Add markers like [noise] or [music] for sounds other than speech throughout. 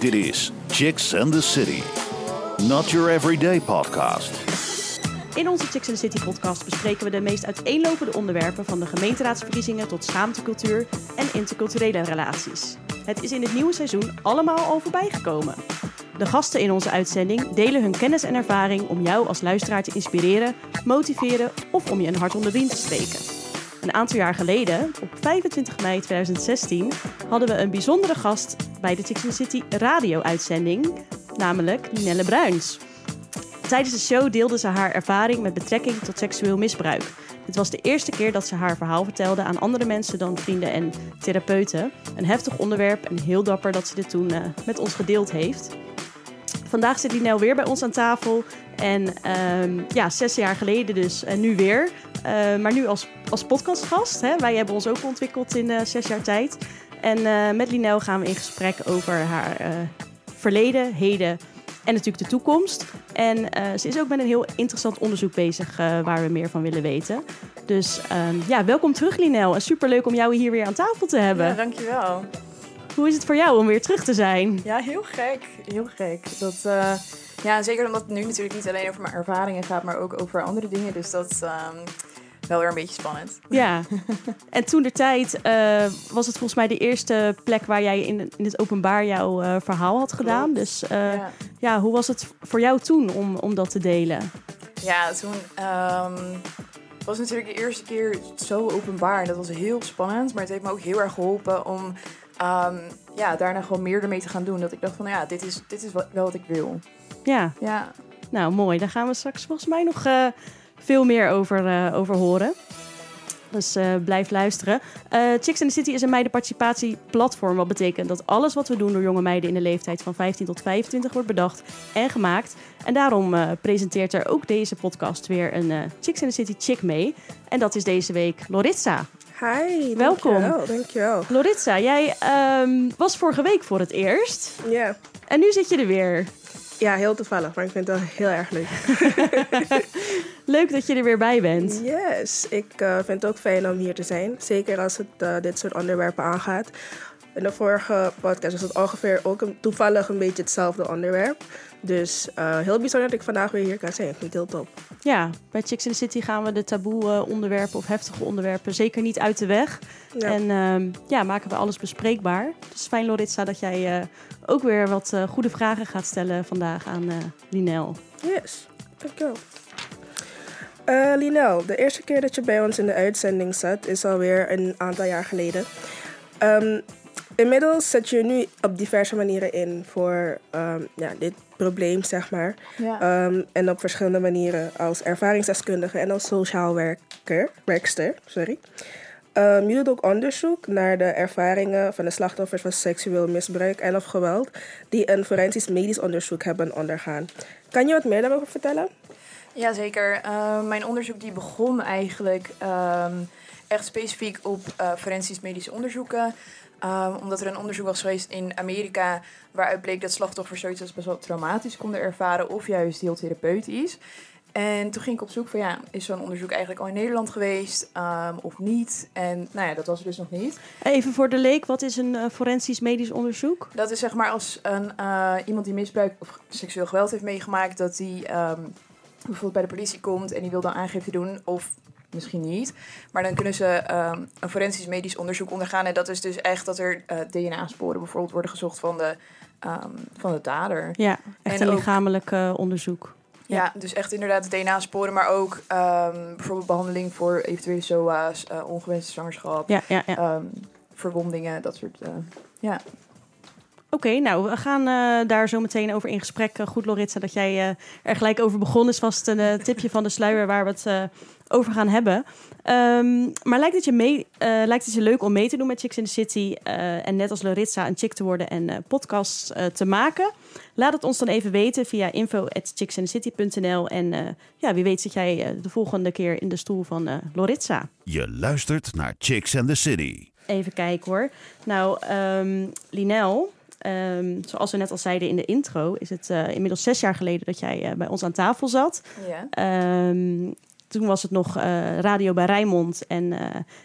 Dit is Chicks and the City. Not your everyday podcast. In onze Chicks and the City podcast bespreken we de meest uiteenlopende onderwerpen van de gemeenteraadsverkiezingen tot schaamtecultuur en interculturele relaties. Het is in het nieuwe seizoen allemaal al voorbij gekomen. De gasten in onze uitzending delen hun kennis en ervaring om jou als luisteraar te inspireren, motiveren of om je een hart onder de riem te steken. Een aantal jaar geleden, op 25 mei 2016, hadden we een bijzondere gast bij de the City radio-uitzending, namelijk Nelle Bruins. Tijdens de show deelde ze haar ervaring met betrekking tot seksueel misbruik. Dit was de eerste keer dat ze haar verhaal vertelde aan andere mensen dan vrienden en therapeuten. Een heftig onderwerp en heel dapper dat ze dit toen eh, met ons gedeeld heeft. Vandaag zit Linel weer bij ons aan tafel. En ehm, ja, zes jaar geleden dus en nu weer. Eh, maar nu als, als podcastgast. Hè? Wij hebben ons ook ontwikkeld in eh, zes jaar tijd. En eh, met Linel gaan we in gesprek over haar verleden, heden en natuurlijk de toekomst. En ze is ook met een heel interessant onderzoek bezig waar we meer van willen weten. Dus ehm, ja, welkom terug Linel. En superleuk om jou hier weer aan tafel te hebben. Ja, dankjewel. Hoe is het voor jou om weer terug te zijn? Ja, heel gek. Heel gek. Dat, eh, ja, zeker omdat het nu natuurlijk niet alleen over mijn ervaringen gaat, maar ook over andere dingen. Dus dat is ehm, wel weer een beetje spannend. Ja, [laughs] en toen de tijd eh, was het volgens mij de eerste plek waar jij in, in het openbaar jouw eh, verhaal had gedaan. Klopt. Dus ja. ja. hoe was het voor jou toen om, om dat te delen? ja, toen ehm, was natuurlijk de eerste keer zo openbaar. En dat was heel spannend, maar het heeft me ook heel erg geholpen om ehm, ja, daarna gewoon meer ermee te gaan doen. Dat ik dacht van, nou ja, dit is, dit is wel wel wat ik wil. Ja, Ja, nou mooi. Daar gaan we straks volgens mij nog eh, veel meer over, eh, over horen. Dus eh, blijf luisteren. Chicks in the City is een meidenparticipatieplatform. Wat betekent dat alles wat we doen door jonge meiden in de leeftijd van 15 tot 25 wordt bedacht en gemaakt. En daarom presenteert er ook deze podcast weer een Chicks in the City chick mee. En dat is deze week Loritza. Hi, Welkom. Dankjewel, dankjewel. Loritza, jij ehm, was vorige week voor het eerst. Ja. En nu zit je er weer. ja, heel toevallig, maar ik vind het wel heel erg leuk. [laughs] Leuk dat je er weer bij bent. Yes, ik eh, vind het ook fijn om hier te zijn. Zeker als het eh, dit soort onderwerpen aangaat. In de vorige podcast was het ongeveer ook een, toevallig een beetje hetzelfde onderwerp. Dus eh, heel bijzonder dat ik vandaag weer hier kan zijn. Ik vind het heel top. Ja, bij Chicks in the City gaan we de taboe eh, onderwerpen of heftige onderwerpen zeker niet uit de weg. Ja. En ehm, ja, maken we alles bespreekbaar. Dus fijn Loritza dat jij eh, ook weer wat goede vragen gaat stellen vandaag aan Linel. Yes, dankjewel. Eh Linel, de eerste keer dat je bij ons in de uitzending zat is alweer een aantal jaar geleden. Ehm, inmiddels zet je nu op diverse manieren in voor ehm, ja, dit probleem, zeg maar. ja. Ehm, en op verschillende manieren als ervaringsdeskundige en als sociaal werker, werkster. Sorry. Ehm, je doet ook onderzoek naar de ervaringen van de slachtoffers van seksueel misbruik en of geweld die een forensisch medisch onderzoek hebben ondergaan. Kan je wat meer daarover vertellen? Jazeker. Uh, mijn onderzoek die begon eigenlijk echt specifiek op eh, forensisch medische onderzoeken. Ehm, omdat er een onderzoek was geweest in Amerika waaruit bleek dat slachtoffers zoiets als best wel traumatisch konden ervaren of juist heel therapeutisch. En toen ging ik op zoek van ja, is zo'n onderzoek eigenlijk al in Nederland geweest ehm, of niet? En nou ja, dat was er dus nog niet. Even voor de leek, wat is een eh, forensisch medisch onderzoek? Dat is zeg maar als een, eh, iemand die misbruik of seksueel geweld heeft meegemaakt, dat die ehm, bijvoorbeeld bij de politie komt en die wil dan aangifte doen of misschien niet. Maar dan kunnen ze ehm, een forensisch medisch onderzoek ondergaan. En dat is dus echt dat er eh, DNA-sporen bijvoorbeeld worden gezocht van de, ehm, van de dader. Ja, echt En een ook- lichamelijk eh, onderzoek. Ja, dus echt inderdaad DNA-sporen, maar ook ehm, bijvoorbeeld behandeling voor eventuele SOA's, eh, ongewenste zwangerschap, Ja, ja, ja. verwondingen, dat soort. ja. Oké, nou, we gaan eh, daar zo meteen over in gesprek. Eh, goed, Loritza, dat jij eh, er gelijk over begon. Is vast een tipje van de sluier waar we het over gaan hebben. Ehm, maar lijkt het, je mee, lijkt het je leuk om mee te doen met Chicks in the City... en net als Loritza een chick te worden en podcasts te maken? Laat het ons dan even weten via info.chicksinthecity.nl. En ja, wie weet zit jij de volgende keer in de stoel van Loritza. Je luistert naar Chicks and the City. Even kijken hoor. Nou, ehm, Linel, ehm, zoals we net al zeiden in de intro, is het eh, inmiddels zes jaar geleden dat jij eh, bij ons aan tafel zat. ja. Ehm, toen was het nog eh, radio bij Rijnmond. En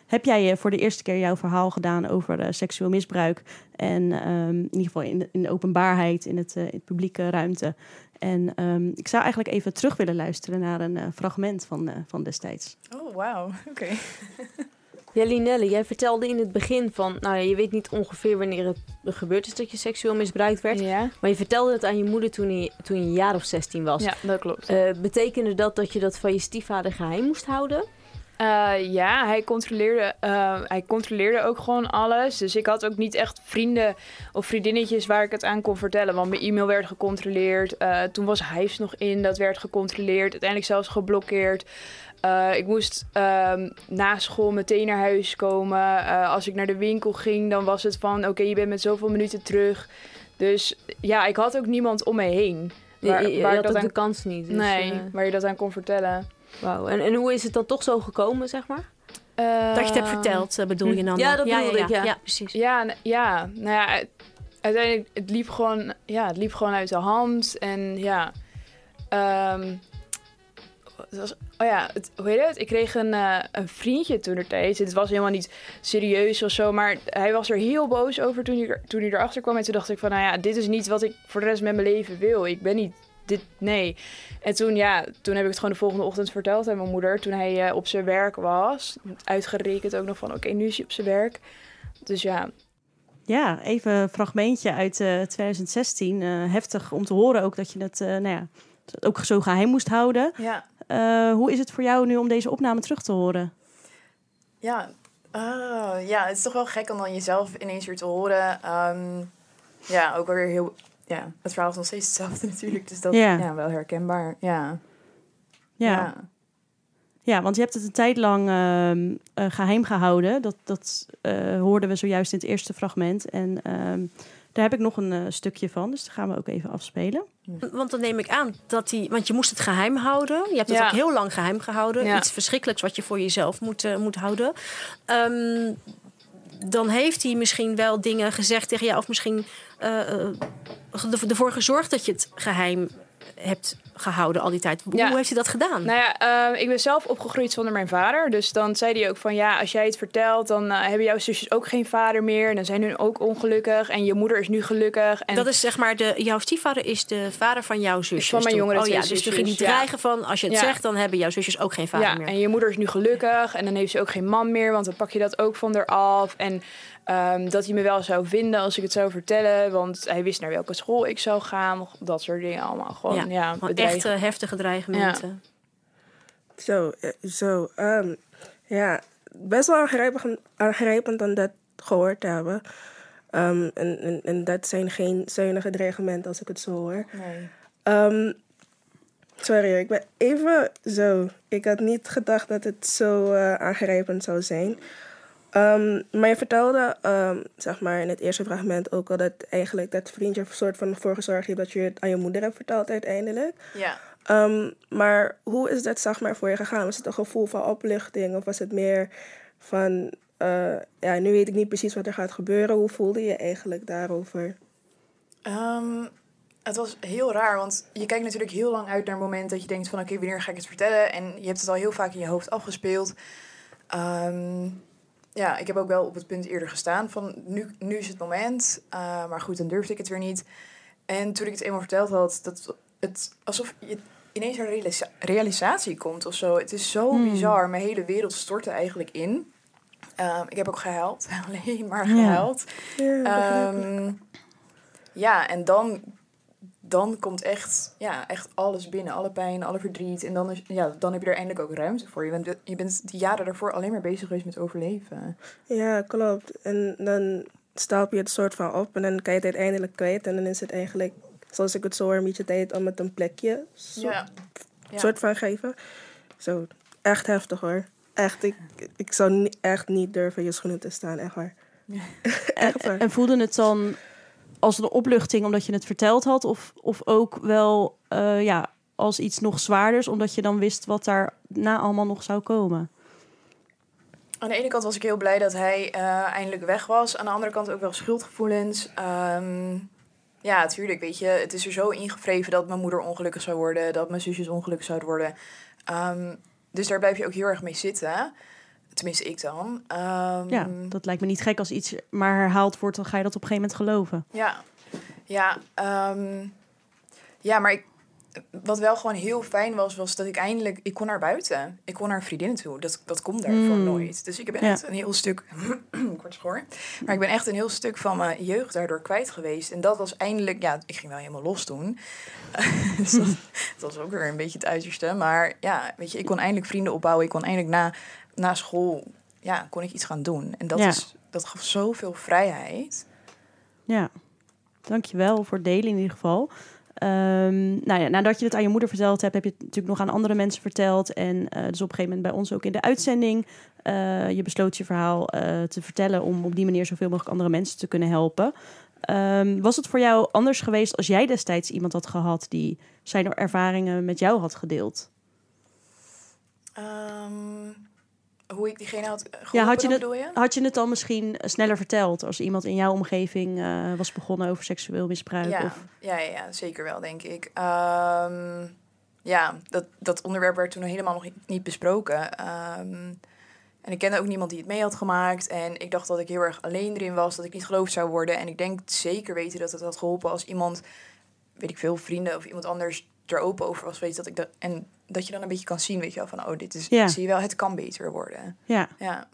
heb jij voor de eerste keer jouw verhaal gedaan over seksueel misbruik. En ehm, in ieder geval in, in de openbaarheid, in het, in het publieke ruimte. En ik zou eigenlijk even terug willen luisteren naar een fragment van, van destijds. Oh, wauw. [laughs] Oké. Ja, Linelle, jij vertelde in het begin van... Nou ja, je weet niet ongeveer wanneer het gebeurd is dat je seksueel misbruikt werd. Ja. Maar je vertelde het aan je moeder toen je, toen je een jaar of 16 was. ja, dat klopt. Eh, betekende dat dat je dat van je stiefvader geheim moest houden? Eh, ja, hij controleerde, eh, hij controleerde ook gewoon alles. Dus ik had ook niet echt vrienden of vriendinnetjes waar ik het aan kon vertellen. Want mijn e-mail werd gecontroleerd. Eh, toen was Hives nog in, dat werd gecontroleerd. Uiteindelijk zelfs geblokkeerd. Ik moest ehm, na school meteen naar huis komen. Als ik naar de winkel ging, dan was het van... oké, je bent met zoveel minuten terug. Dus ja, ik had ook niemand om me heen. Waar, je, je waar ik had dat ook aan, de kans niet. Dus, nee, waar je dat aan kon vertellen. Wauw. En, en hoe is het dan toch zo gekomen, zeg maar? Dat je het hebt verteld, eh, bedoel je dan? Ja, dat bedoelde ik, ja. Ja, precies. Ja, ja, nou ja, het- uiteindelijk, het liep gewoon, ja, het liep gewoon uit de hand. En ja, ehm, het was, oh ja, het, hoe heet het? Ik kreeg een, eh, een vriendje toen er tijd. Het was helemaal niet serieus of zo, maar hij was er heel boos over toen hij, toen hij erachter kwam. En toen dacht ik van, nou ja, dit is niet wat ik voor de rest met mijn leven wil. Ik ben niet dit, nee. En toen, ja, toen heb ik het gewoon de volgende ochtend verteld aan mijn moeder. Toen hij eh, op zijn werk was. Uitgerekend ook nog van, oké, nu is hij op zijn werk. Dus ja, Ja, even een fragmentje uit eh, 2016. Eh, heftig om te horen ook dat je het eh, nou ja, ook zo geheim moest houden. ja. Eh, hoe is het voor jou nu om deze opname terug te horen? Ja, ah, ja, het is toch wel gek om dan jezelf ineens weer te horen. Ehm, ja, ook wel weer heel... Ja, het verhaal is nog steeds hetzelfde [laughs] natuurlijk. Dus dat Ja. ja. wel herkenbaar. Ja. Ja, ja. want je hebt het een tijd lang ehm, eh, geheim gehouden. Dat, dat eh, hoorden we zojuist in het eerste fragment. En ehm, daar heb ik nog een eh, stukje van, dus dat gaan we ook even afspelen. Want dan neem ik aan dat hij... Want je moest het geheim houden. Je hebt het Ja. ook heel lang geheim gehouden. Ja. Iets verschrikkelijks wat je voor jezelf moet, moet houden. Ehm, dan heeft hij misschien wel dingen gezegd tegen jou... of misschien eh, eh, er- ervoor gezorgd dat je het geheim hebt gehouden al die tijd. Hoe Ja. heeft hij dat gedaan? Nou ja, ehm, ik ben zelf opgegroeid zonder mijn vader. Dus dan zei hij ook van ja, als jij het vertelt, dan eh, hebben jouw zusjes ook geen vader meer. En dan zijn hun ook ongelukkig. En je moeder is nu gelukkig. En Dat is zeg maar, de, jouw stiefvader is de vader van jouw zusjes. Van mijn jongere Oh ja, dus toen ging ja. dreigen van, als je het zegt, dan hebben jouw zusjes ook geen vader meer. en je moeder is nu gelukkig. En dan heeft ze ook geen man meer, want dan pak je dat ook van haar af. En ehm, dat hij me wel zou vinden als ik het zou vertellen. Want hij wist naar welke school ik zou gaan. Dat soort dingen allemaal. Gewoon, ja. Echt eh, heftige dreigementen. Zo, eh, zo. ehm, ja, best wel aangrijpend, aangrijpend om dat gehoord te hebben. Ehm, en, en, en dat zijn geen zuinige dreigementen als ik het zo hoor. Nee. Ehm, sorry, ik ben even zo. Ik had niet gedacht dat het zo eh, aangrijpend zou zijn. Ehm, maar je vertelde, ehm, zeg maar, in het eerste fragment ook al dat eigenlijk dat vriendje er soort van voor gezorgd heeft dat je het aan je moeder hebt verteld uiteindelijk. Ja. Ehm, maar hoe is dat zeg maar voor je gegaan? Was het een gevoel van opluchting of was het meer van, eh, ja, nu weet ik niet precies wat er gaat gebeuren. Hoe voelde je eigenlijk daarover? Het was heel raar, want je kijkt natuurlijk heel lang uit naar het moment dat je denkt van oké, wanneer ga ik het vertellen? En je hebt het al heel vaak in je hoofd afgespeeld. Ehm, ja, ik heb ook wel op het punt eerder gestaan van nu, nu is het moment. Uh, maar goed, dan durfde ik het weer niet. En toen ik het eenmaal verteld had, dat het alsof je ineens een realisa realisatie komt of zo. Het is zo Hmm. bizar. Mijn hele wereld stortte eigenlijk in. Ehm, ik heb ook gehuild, [laughs] alleen maar gehuild. Ja. Ehm, ja, en dan, dan komt echt, ja, echt alles binnen. Alle pijn, alle verdriet. En dan, is, ja, dan heb je er eindelijk ook ruimte voor. Je bent, je bent die jaren daarvoor alleen maar bezig geweest met overleven. Ja, klopt. En dan stapel je het soort van op en dan kan je het uiteindelijk kwijt. En dan is het eigenlijk, zoals ik het zo hoor, een beetje tijd om het een plekje soort, Ja. Ja. soort van geven. Zo, echt heftig hoor. Echt, ik, ik zou ni- echt niet durven in je schoenen te staan, echt waar. [laughs] echt waar. En voelde het dan als een opluchting omdat je het verteld had? Of, of ook wel eh, ja, als iets nog zwaarders, omdat je dan wist wat daar na allemaal nog zou komen? Aan de ene kant was ik heel blij dat hij eh, eindelijk weg was. Aan de andere kant ook wel schuldgevoelens. Ehm, ja, natuurlijk, weet je. Het is er zo ingevreven dat mijn moeder ongelukkig zou worden. Dat mijn zusjes ongelukkig zouden worden. Ehm, dus daar blijf je ook heel erg mee zitten. Tenminste, ik dan. Ehm, Ja, dat lijkt me niet gek als iets maar herhaald wordt, dan ga je dat op een gegeven moment geloven. Ja, ja, ehm, ja maar ik, wat wel gewoon heel fijn was, was dat ik eindelijk... Ik kon naar buiten. Ik kon naar vriendinnen toe. Dat, dat komt daarvoor Mm. nooit. Dus ik ben Ja. echt een heel stuk... [clears throat] kort schoor. Maar ik ben echt een heel stuk van mijn jeugd daardoor kwijt geweest. En dat was eindelijk... Ja, ik ging wel helemaal los toen. [laughs] dus dat, [laughs] dat was ook weer een beetje het uiterste. Maar ja, weet je, ik kon eindelijk vrienden opbouwen. Ik kon eindelijk na, na school... Ja, kon ik iets gaan doen. En dat, Ja. is, dat gaf zoveel vrijheid. Ja, dankjewel voor het delen in ieder geval. Ehm, nou ja, nadat je het aan je moeder verteld hebt, heb je het natuurlijk nog aan andere mensen verteld. En eh, dus op een gegeven moment bij ons ook in de uitzending. eh, je besloot je verhaal eh, te vertellen om op die manier zoveel mogelijk andere mensen te kunnen helpen. Ehm, was het voor jou anders geweest als jij destijds iemand had gehad die zijn ervaringen met jou had gedeeld? Ehm, hoe ik diegene had geholpen, Ja, had je, het, je? had je het dan misschien sneller verteld als iemand in jouw omgeving eh, was begonnen over seksueel misbruik? Ja, Of, ja, ja, ja, zeker wel, denk ik. Ehm, ja, dat, dat onderwerp werd toen helemaal nog niet besproken. Ehm, en ik kende ook niemand die het mee had gemaakt. En ik dacht dat ik heel erg alleen erin was, dat ik niet geloofd zou worden. En ik denk zeker weten dat het had geholpen als iemand, weet ik veel, vrienden of iemand anders er open over was. Weet dat ik dat, en dat je dan een beetje kan zien, weet je wel, van oh, dit is, Ja. zie je wel, het kan beter worden. ja. Ja.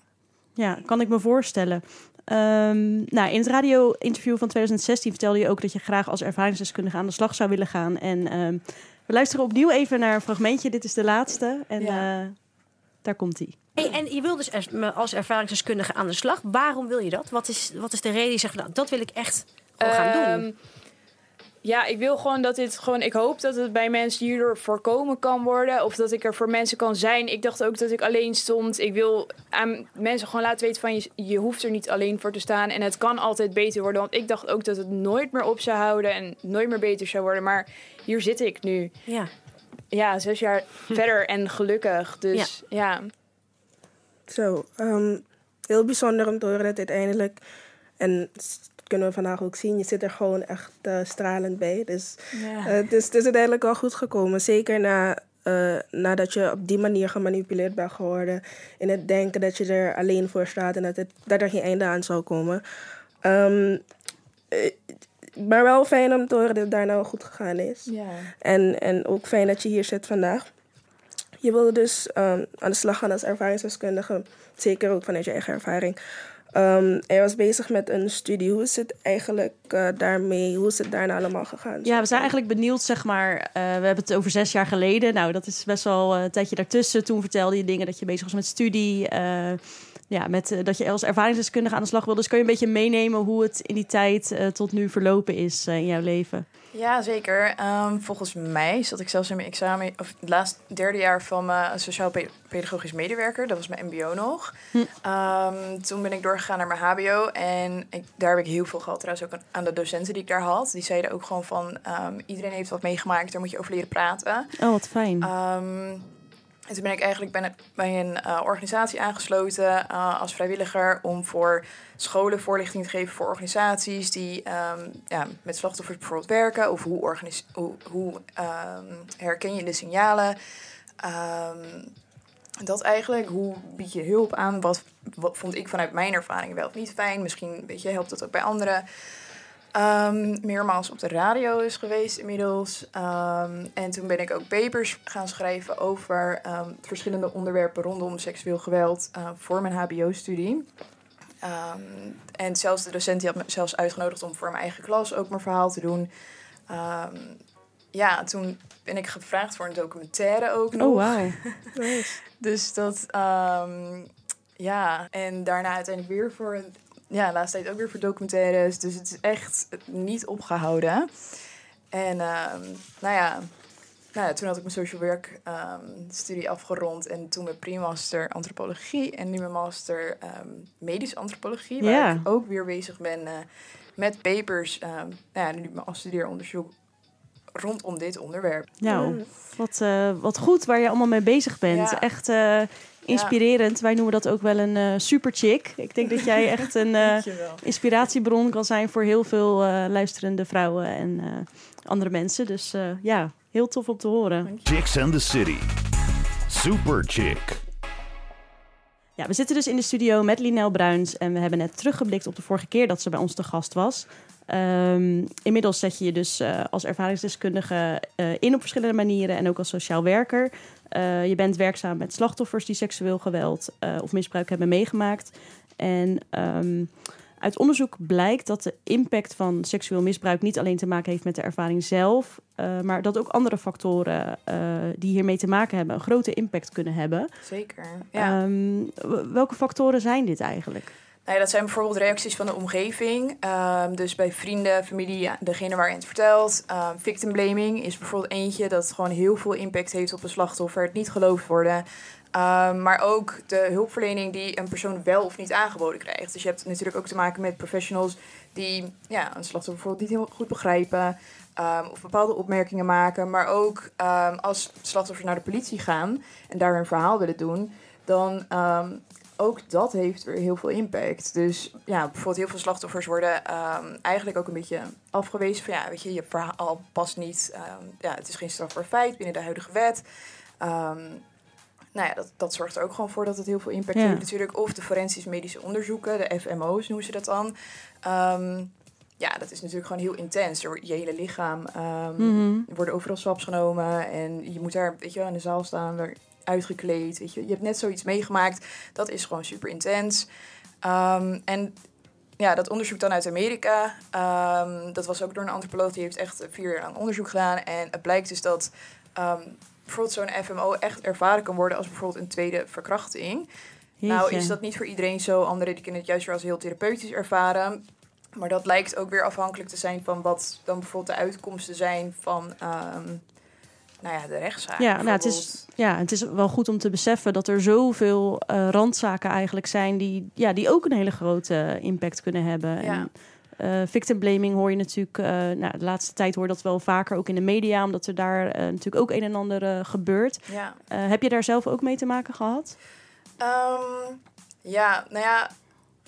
Ja, kan ik me voorstellen. Ehm, nou, in het radio-interview van 2016 vertelde je ook dat je graag als ervaringsdeskundige aan de slag zou willen gaan. En ehm, we luisteren opnieuw even naar een fragmentje. Dit is de laatste. En Ja. eh, daar komt hij. Hey, en je wil dus als, als ervaringsdeskundige aan de slag. Waarom wil je dat? Wat is, wat is de reden die zegt, nou, dat wil ik echt gewoon gaan doen? Ja, ik wil gewoon dat dit gewoon. Ik hoop dat het bij mensen hierdoor voorkomen kan worden. Of dat ik er voor mensen kan zijn. Ik dacht ook dat ik alleen stond. Ik wil aan mensen gewoon laten weten van je, je hoeft er niet alleen voor te staan. En het kan altijd beter worden. Want ik dacht ook dat het nooit meer op zou houden en nooit meer beter zou worden. Maar hier zit ik nu. Ja. Ja, zes jaar [laughs] verder en gelukkig. Dus ja. Zo, ehm, heel bijzonder om te horen dat uiteindelijk, en kunnen we vandaag ook zien, je zit er gewoon echt eh, stralend bij. Dus Ja. eh, het, is, het is uiteindelijk wel goed gekomen. Zeker na, eh, nadat je op die manier gemanipuleerd bent geworden. In het denken dat je er alleen voor staat en dat, het, dat er geen einde aan zou komen. Ehm, eh, maar wel fijn om te horen dat het daar nou goed gegaan is. En, en ook fijn dat je hier zit vandaag. Je wilde dus ehm, aan de slag gaan als ervaringsdeskundige, zeker ook vanuit je eigen ervaring. En je was bezig met een studie. Hoe is het eigenlijk eh, daarmee? Hoe is het daarna allemaal gegaan? Ja, we zijn eigenlijk benieuwd, zeg maar. eh, we hebben het over zes jaar geleden. Nou, dat is best wel eh, een tijdje daartussen. Toen vertelde je dingen dat je bezig was met studie. Ja, met, eh, dat je als ervaringsdeskundige aan de slag wilde. Dus kun je een beetje meenemen hoe het in die tijd eh, tot nu verlopen is eh, in jouw leven? Ja, zeker. Ehm, volgens mij zat ik zelfs in mijn examen, of het laatste derde jaar van mijn sociaal-pedagogisch medewerker. Dat was mijn MBO nog. Hm. Ehm, toen ben ik doorgegaan naar mijn HBO. En ik, daar heb ik heel veel gehad, trouwens ook aan- aan de docenten die ik daar had. Die zeiden ook gewoon van: ehm, iedereen heeft wat meegemaakt, daar moet je over leren praten. Oh, wat fijn. En toen ben ik eigenlijk bij een, eh, organisatie aangesloten eh, als vrijwilliger om voor scholen voorlichting te geven voor organisaties die ehm, ja, met slachtoffers bijvoorbeeld werken. Of hoe, hoe, hoe ehm, herken je de signalen? Ehm, dat eigenlijk, hoe bied je hulp aan? Wat, wat vond ik vanuit mijn ervaring wel of niet fijn? Misschien weet je, helpt dat ook bij anderen. Ehm, meermaals op de radio is geweest inmiddels. Ehm, en toen ben ik ook papers gaan schrijven over ehm, verschillende onderwerpen rondom seksueel geweld eh, voor mijn HBO-studie. En zelfs de docent die had me zelfs uitgenodigd om voor mijn eigen klas ook mijn verhaal te doen. Ja, toen ben ik gevraagd voor een documentaire ook nog. Oh, wauw. [laughs] Dus dat, ja. En daarna uiteindelijk weer voor, een- ja, de laatste tijd ook weer voor documentaires. Dus het is echt niet opgehouden. En ehm, nou ja, nou ja, toen had ik mijn social work ehm, studie afgerond. En toen mijn pre-master antropologie en nu mijn master ehm medische antropologie. Waar Ja. ik ook weer bezig ben eh, met papers. ehm nou ja, nu mijn afstudeeronderzoek rondom dit onderwerp. Nou, wat, eh, wat goed waar je allemaal mee bezig bent. Ja. Echt eh, inspirerend. Wij noemen dat ook wel een eh super chick. Ik denk dat jij echt een eh, inspiratiebron kan zijn voor heel veel eh, luisterende vrouwen en eh, andere mensen. Dus eh, ja, heel tof om te horen. Chicks and the City. Super Chick. Ja, we zitten dus in de studio met Linel Bruins en we hebben net teruggeblikt op de vorige keer dat ze bij ons te gast was. Ehm, inmiddels zet je je dus eh, als ervaringsdeskundige eh, in op verschillende manieren en ook als sociaal werker. Eh, je bent werkzaam met slachtoffers die seksueel geweld of misbruik hebben meegemaakt. En ehm, uit onderzoek blijkt dat de impact van seksueel misbruik niet alleen te maken heeft met de ervaring zelf, maar dat ook andere factoren die hiermee te maken hebben een grote impact kunnen hebben. Zeker. Ja. Ehm, welke factoren zijn dit eigenlijk? Nou ja, dat zijn bijvoorbeeld reacties van de omgeving. Ehm, dus bij vrienden, familie, degene waar je het vertelt. Ehm, victim blaming is bijvoorbeeld eentje dat gewoon heel veel impact heeft op een slachtoffer. Het niet geloofd worden. Ehm, maar ook de hulpverlening die een persoon wel of niet aangeboden krijgt. Dus je hebt natuurlijk ook te maken met professionals die ja, een slachtoffer bijvoorbeeld niet heel goed begrijpen. of bepaalde opmerkingen maken. Maar ook als slachtoffers naar de politie gaan en daar hun verhaal willen doen. Dan ook dat heeft weer heel veel impact. Dus ja, bijvoorbeeld heel veel slachtoffers worden ehm, eigenlijk ook een beetje afgewezen van ja, weet je, je verhaal past niet. ehm, ja, het is geen strafbaar feit binnen de huidige wet. Ehm, nou ja, dat, dat zorgt er ook gewoon voor dat het heel veel impact Ja. heeft natuurlijk. Of de forensisch medische onderzoeken, de FMO's noemen ze dat dan. Ja, dat is natuurlijk gewoon heel intens. Door je hele lichaam er worden overal swaps genomen en je moet daar, weet je wel, in de zaal staan, uitgekleed. Weet je. je hebt net zoiets meegemaakt. Dat is gewoon super intens. Ehm, en ja, dat onderzoek dan uit Amerika, ehm, dat was ook door een antropoloog, die heeft echt vier jaar lang onderzoek gedaan. En het blijkt dus dat ehm, bijvoorbeeld zo'n FMO echt ervaren kan worden als bijvoorbeeld een tweede verkrachting. Nou is dat niet voor iedereen zo. Anderen die kunnen het juist weer als heel therapeutisch ervaren. Maar dat lijkt ook weer afhankelijk te zijn van wat dan bijvoorbeeld de uitkomsten zijn van nou ja, de rechtszaak. Ja, nou, het, is, ja, het is wel goed om te beseffen dat er zoveel eh, randzaken eigenlijk zijn die, ja, die ook een hele grote impact kunnen hebben. Ja. En, eh, victim blaming hoor je natuurlijk, eh, nou, de laatste tijd hoor dat wel vaker ook in de media, omdat er daar eh, natuurlijk ook een en ander eh, gebeurt. Ja. Eh, heb je daar zelf ook mee te maken gehad? Ehm, ja, nou ja,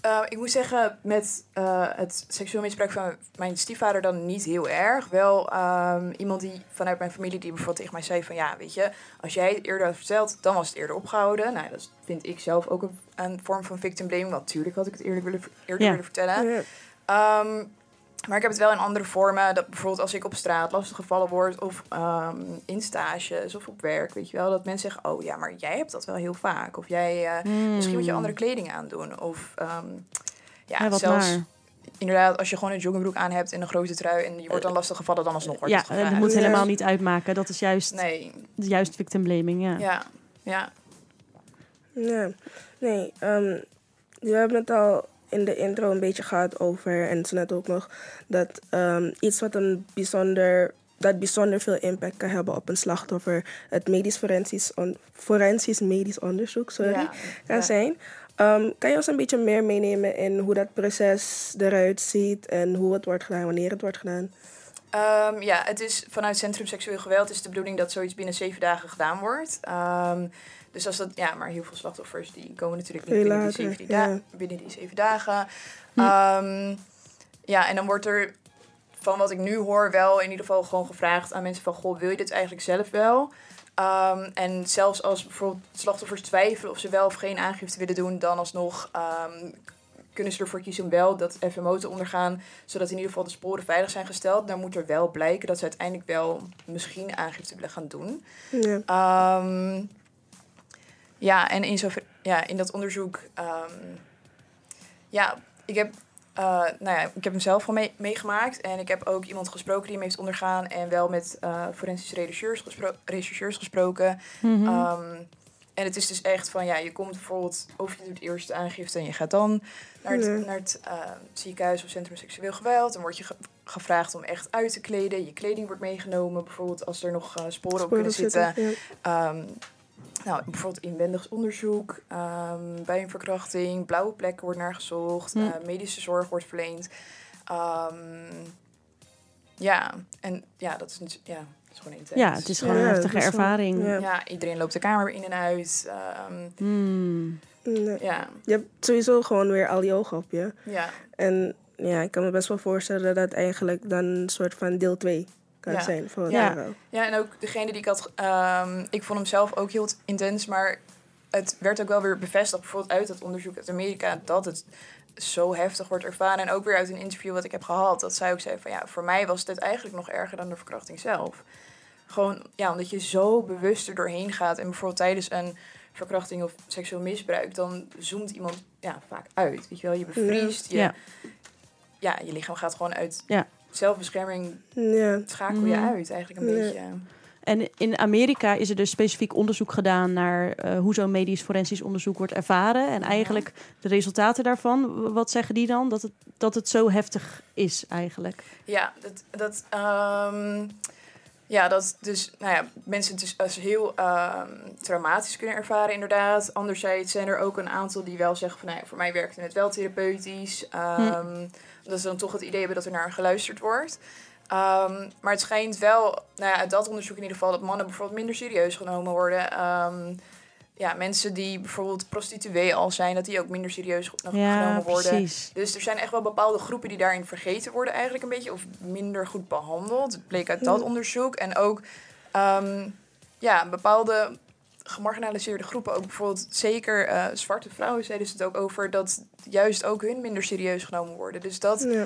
eh, ik moet zeggen, met eh, het seksueel misbruik van mijn stiefvader dan niet heel erg. Wel ehm, iemand die vanuit mijn familie die bijvoorbeeld tegen mij zei van... ja, weet je, als jij het eerder had verteld, dan was het eerder opgehouden. Nou, dat vind ik zelf ook een, een vorm van victim blaming. Want natuurlijk had ik het eerlijk willen, eerder Ja. willen vertellen. Ja. Maar ik heb het wel in andere vormen. Dat bijvoorbeeld als ik op straat lastiggevallen word... of ehm, in stages of op werk, weet je wel. Dat mensen zeggen, oh ja, maar jij hebt dat wel heel vaak. Of jij... eh, Misschien moet je andere kleding aandoen. Of ehm, ja, Hmm. Ja, zelfs naar. inderdaad, als je gewoon een joggingbroek aan hebt en een grote trui en je wordt dan lastig gevallen, dan alsnog wordt Ja, het eh, gevraagd. dat moet Ja. helemaal niet uitmaken. Dat is juist, Nee, juist victim blaming, ja. ja, ja. Ja, nee. ehm, we hebben het al in de intro een beetje gehad over, en het is net ook nog, dat ehm, iets wat een bijzonder, dat bijzonder veel impact kan hebben op een slachtoffer, het medisch forensisch, on- forensisch medisch onderzoek, sorry, Ja, kan ja. zijn. Ehm, kan je ons een beetje meer meenemen in hoe dat proces eruit ziet en hoe het wordt gedaan, wanneer het wordt gedaan? Ehm, ja, het is vanuit Centrum Seksueel Geweld is de bedoeling dat zoiets binnen zeven dagen gedaan wordt. Dus als dat, ja, maar heel veel slachtoffers die komen natuurlijk niet binnen die, zeven, ja. binnen die zeven dagen. Ehm, ja, en dan wordt er van wat ik nu hoor wel in ieder geval gewoon gevraagd aan mensen van... Goh, wil je dit eigenlijk zelf wel? Ehm, en zelfs als bijvoorbeeld slachtoffers twijfelen of ze wel of geen aangifte willen doen... dan alsnog ehm, kunnen ze ervoor kiezen om wel dat FMO te ondergaan... zodat in ieder geval de sporen veilig zijn gesteld. Dan moet er wel blijken dat ze uiteindelijk wel misschien aangifte willen gaan doen. Ja. Ehm, ja, en in, zover, ja, in dat onderzoek... ehm, ja, ik heb, eh, nou ja, ik heb hem zelf mee, meegemaakt. En ik heb ook iemand gesproken die hem heeft ondergaan. En wel met eh forensische rechercheurs, gespro- rechercheurs gesproken. Mhm. Ehm, en het is dus echt van, ja, je komt bijvoorbeeld... of je doet eerst de aangifte en je gaat dan naar het, Ja. naar het eh, ziekenhuis of centrum seksueel geweld. Dan word je ge- gevraagd om echt uit te kleden. Je kleding wordt meegenomen. Bijvoorbeeld als er nog eh, sporen, op kunnen zitten. ja. Ehm, nou, bijvoorbeeld inwendig onderzoek, ehm, bij een verkrachting, blauwe plekken wordt naar gezocht, Hm. eh, medische zorg wordt verleend. Ehm, ja, en ja, dat is, natu- ja, dat is gewoon intens. ja, het is gewoon Ja, een heftige ervaring. ja. Ja, iedereen loopt de kamer in en uit. ehm. Nee. ja, Je hebt sowieso gewoon weer al die ogen op je. ja, En ja, ik kan me best wel voorstellen dat dat eigenlijk dan een soort van deel 2 kan Ja. zijn voor Ja. een vrouw. Ja, en ook degene die ik had... ehm, ik vond hem zelf ook heel intens, maar het werd ook wel weer bevestigd... bijvoorbeeld uit dat onderzoek uit Amerika... dat het zo heftig wordt ervaren. En ook weer uit een interview wat ik heb gehad... dat zij ook zei van ja, voor mij was dit eigenlijk nog erger dan de verkrachting zelf. Gewoon, ja, omdat je zo bewust er doorheen gaat. En bijvoorbeeld tijdens een verkrachting of seksueel misbruik... dan zoomt iemand ja, vaak uit, weet je wel. Je bevriest, je, Ja. ja. je lichaam gaat gewoon uit... Ja. Zelfbescherming Ja. schakel je Mhm. uit eigenlijk een Ja. beetje. En in Amerika is er dus specifiek onderzoek gedaan naar eh, hoe zo'n medisch forensisch onderzoek wordt ervaren. En eigenlijk de resultaten daarvan, wat zeggen die dan? Dat het, dat het zo heftig is eigenlijk. Ja, dat, dat, ehm, ja, dat dus, nou ja, mensen het dus als heel ehm, traumatisch kunnen ervaren, inderdaad. Anderzijds zijn er ook een aantal die wel zeggen van, nou ja, voor mij werkte het wel therapeutisch. Ehm Dat ze dan toch het idee hebben dat er naar geluisterd wordt. Ehm, maar het schijnt wel, nou ja, uit dat onderzoek in ieder geval, dat mannen bijvoorbeeld minder serieus genomen worden. Ehm, ja, mensen die bijvoorbeeld prostituee al zijn, dat die ook minder serieus Ja, genomen worden. precies. Dus er zijn echt wel bepaalde groepen die daarin vergeten worden eigenlijk een beetje. Of minder goed behandeld. Het bleek uit dat onderzoek. En ook ehm, ja, bepaalde gemarginaliseerde groepen. Ook bijvoorbeeld zeker eh, zwarte vrouwen zeiden ze het ook over. Dat juist ook hun minder serieus genomen worden. Dus dat, Ja.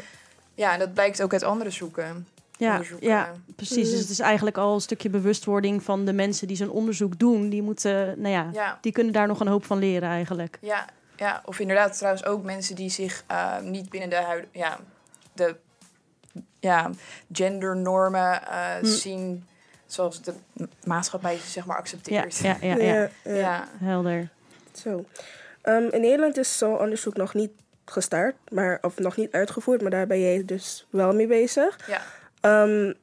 ja, en dat blijkt ook uit andere zoeken. Ja, ja, precies. Dus het is eigenlijk al een stukje bewustwording van de mensen die zo'n onderzoek doen. Die moeten, nou ja, Ja. die kunnen daar nog een hoop van leren eigenlijk. Ja, ja, of inderdaad trouwens ook mensen die zich eh, niet binnen de, huid, ja, de ja, gendernormen eh, Hm. zien zoals de maatschappij ze zeg maar Ja, accepteert. ja, ja, ja. Ja, ja. ja. helder. Zo. Ehm, in Nederland is zo'n onderzoek nog niet gestart, maar, of nog niet uitgevoerd, maar daar ben jij dus wel mee bezig. Ja. Ehm,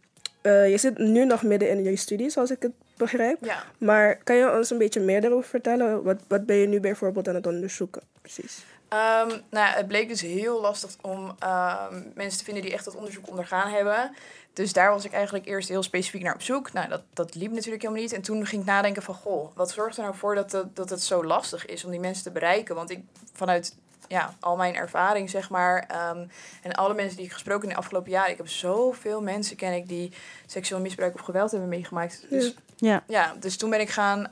eh, je zit nu nog midden in je studie, zoals ik het begrijp. Ja. Maar kan je ons een beetje meer daarover vertellen? Wat, wat ben je nu bijvoorbeeld aan het onderzoeken? Precies. Ehm, nou het bleek dus heel lastig om ehm, mensen te vinden die echt dat onderzoek ondergaan hebben. Dus daar was ik eigenlijk eerst heel specifiek naar op zoek. Nou, dat, dat liep natuurlijk helemaal niet. En toen ging ik nadenken van, goh, wat zorgt er nou voor dat, dat, dat het zo lastig is om die mensen te bereiken? Want ik, vanuit ja, al mijn ervaring, zeg maar, ehm, en alle mensen die ik gesproken heb in de afgelopen jaren, ik heb zoveel mensen, ken ik, die seksueel misbruik of geweld hebben meegemaakt. Dus Ja. ja, dus toen ben ik gaan,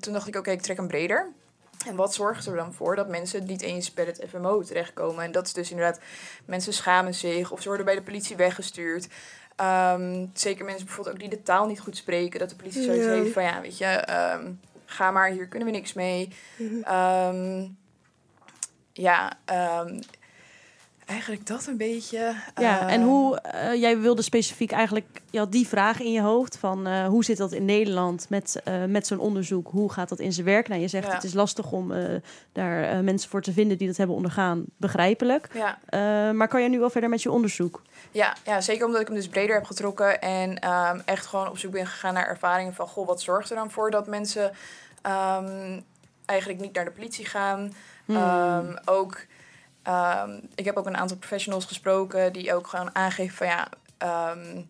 toen dacht ik, oké, ik trek hem breder. En wat zorgt er dan voor dat mensen niet eens bij het FMO terechtkomen? En dat is dus inderdaad, mensen schamen zich of ze worden bij de politie weggestuurd. Ehm, zeker mensen bijvoorbeeld ook die de taal niet goed spreken. Dat de politie zoiets Ja. heeft van, ja, weet je, ehm, ga maar, hier kunnen we niks mee. Ehm, ja, eigenlijk dat een beetje. Ja, en Ehm, hoe, eh, jij wilde specifiek eigenlijk, je had die vraag in je hoofd van eh, hoe zit dat in Nederland met, eh, met zo'n onderzoek? Hoe gaat dat in zijn werk? Nou, je zegt Ja. het is lastig om daar mensen voor te vinden die dat hebben ondergaan, begrijpelijk. Ja. Maar kan jij nu wel verder met je onderzoek? Ja, ja, zeker omdat ik hem dus breder heb getrokken en ehm, echt gewoon op zoek ben gegaan naar ervaringen van, goh, wat zorgt er dan voor dat mensen ehm, eigenlijk niet naar de politie gaan? Hmm. Ook, ehm, ik heb ook een aantal professionals gesproken die ook gewoon aangeven van, ja, ehm,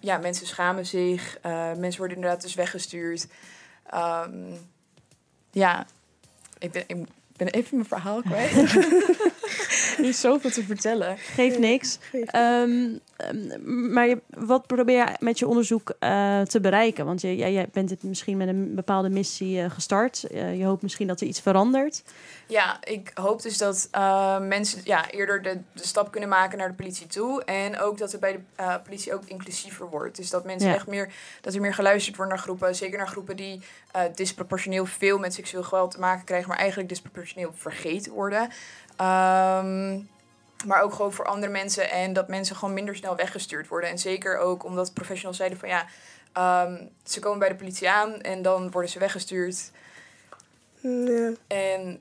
ja mensen schamen zich, eh, mensen worden inderdaad dus weggestuurd. Ehm, ja, ik ben, ik ben even mijn verhaal kwijt. [laughs] [laughs] er is zoveel te vertellen. Geeft niks. Ehm, ehm, maar je, wat probeer je met je onderzoek eh, te bereiken? Want je, jij, jij bent het misschien met een bepaalde missie eh, gestart. Eh, je hoopt misschien dat er iets verandert. Ja, ik hoop dus dat eh, mensen ja, eerder de, de stap kunnen maken naar de politie toe. En ook dat er bij de eh, politie ook inclusiever wordt. Dus dat mensen Ja. echt meer, dat er meer geluisterd wordt naar groepen. Zeker naar groepen die eh, disproportioneel veel met seksueel geweld te maken krijgen, maar eigenlijk disproportioneel vergeten worden. Ehm, maar ook gewoon voor andere mensen. En dat mensen gewoon minder snel weggestuurd worden. En zeker ook omdat professionals zeiden van ja, ehm, ze komen bij de politie aan en dan worden ze weggestuurd. Ja. En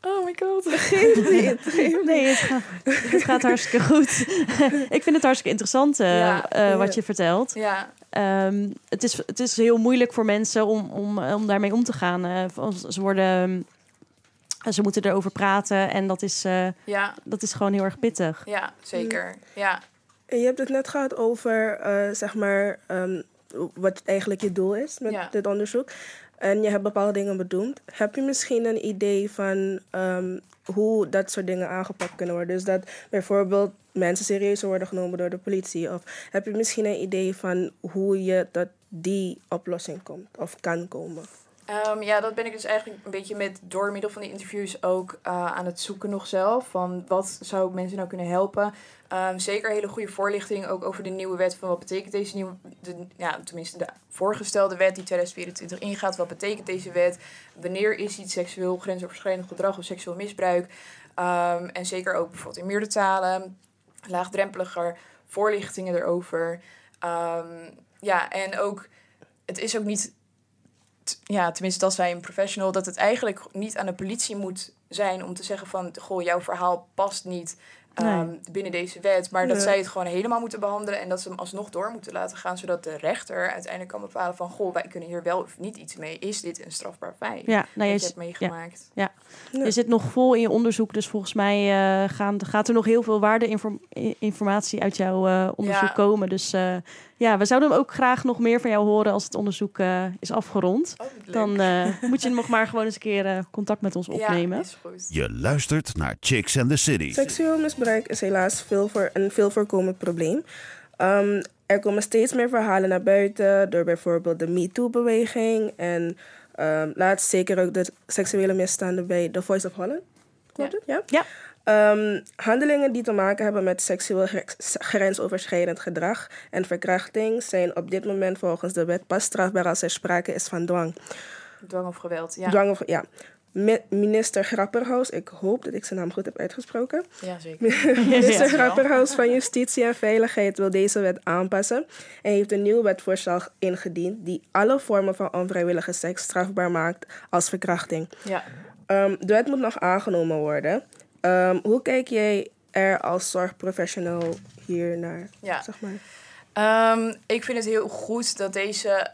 oh my god. [laughs] Nee, het gaat, het gaat hartstikke goed. [laughs] ik vind het hartstikke interessant eh, Ja, eh, wat je vertelt. Ja, Ehm, het, is, het is heel moeilijk voor mensen om, om, om daarmee om te gaan. Eh, ze worden... Ze moeten erover praten en dat is, eh, ja, dat is gewoon heel erg pittig. ja, zeker. Ja, En je hebt het net gehad over, eh, zeg maar, ehm, wat eigenlijk je doel is met Ja. dit onderzoek. En je hebt bepaalde dingen bedoeld. Heb je misschien een idee van ehm, hoe dat soort dingen aangepakt kunnen worden? Dus dat bijvoorbeeld mensen serieuzer worden genomen door de politie? Of heb je misschien een idee van hoe je tot die oplossing komt of kan komen? Ehm, ja, dat ben ik dus eigenlijk een beetje met door middel van die interviews ook uh, aan het zoeken nog zelf. Van wat zou ik mensen nou kunnen helpen? Um, zeker hele goede voorlichting ook over de nieuwe wet. Van wat betekent deze nieuwe, de, ja, tenminste de voorgestelde wet die 2024 ingaat. Wat betekent deze wet? Wanneer is iets seksueel grensoverschrijdend gedrag of seksueel misbruik? Um, en zeker ook bijvoorbeeld in meerdere talen, laagdrempeliger, voorlichtingen erover. ja, en ook, het is ook niet ja, tenminste dat wij een professional, dat het eigenlijk niet aan de politie moet zijn om te zeggen van, goh, jouw verhaal past niet Ehm, binnen deze wet. Maar dat zij het gewoon helemaal moeten behandelen en dat ze hem alsnog door moeten laten gaan, zodat de rechter uiteindelijk kan bepalen van goh, wij kunnen hier wel of niet iets mee. Is dit een strafbaar feit? Ja, nou, je hebt meegemaakt. Ja, ja. je zit nog vol in je onderzoek, dus volgens mij uh, gaan, gaat er nog heel veel waardeinformatie uit jouw uh, onderzoek komen. Dus uh, ja, we zouden ook graag nog meer van jou horen als het onderzoek is afgerond. Oh, Dan moet je nog maar gewoon eens een keer contact met ons opnemen. Ja, is goed. Je luistert naar Chicks and the City. Seksueel misbruik is helaas veel voor, een veel voorkomend probleem. Um, er komen steeds meer verhalen naar buiten door bijvoorbeeld de MeToo-beweging. En um, laatst zeker ook de seksuele misstanden bij The Voice of Holland. Klopt ja. het? Ja. ja. Um, handelingen die te maken hebben met seksueel grensoverschrijdend gedrag en verkrachting zijn op dit moment volgens de wet pas strafbaar als er sprake is van dwang. Dwang of geweld, ja. Dwang of, ja minister Grapperhaus, ik hoop dat ik zijn naam goed heb uitgesproken. Ja, zeker. [laughs] minister Grapperhaus van Justitie en Veiligheid wil deze wet aanpassen en heeft een nieuw wetvoorstel ingediend die alle vormen van onvrijwillige seks strafbaar maakt als verkrachting. Ja. Um, de wet moet nog aangenomen worden. Um, hoe kijk jij er als zorgprofessional hier naar? Ja. Zeg maar? Um, ik vind het heel goed dat deze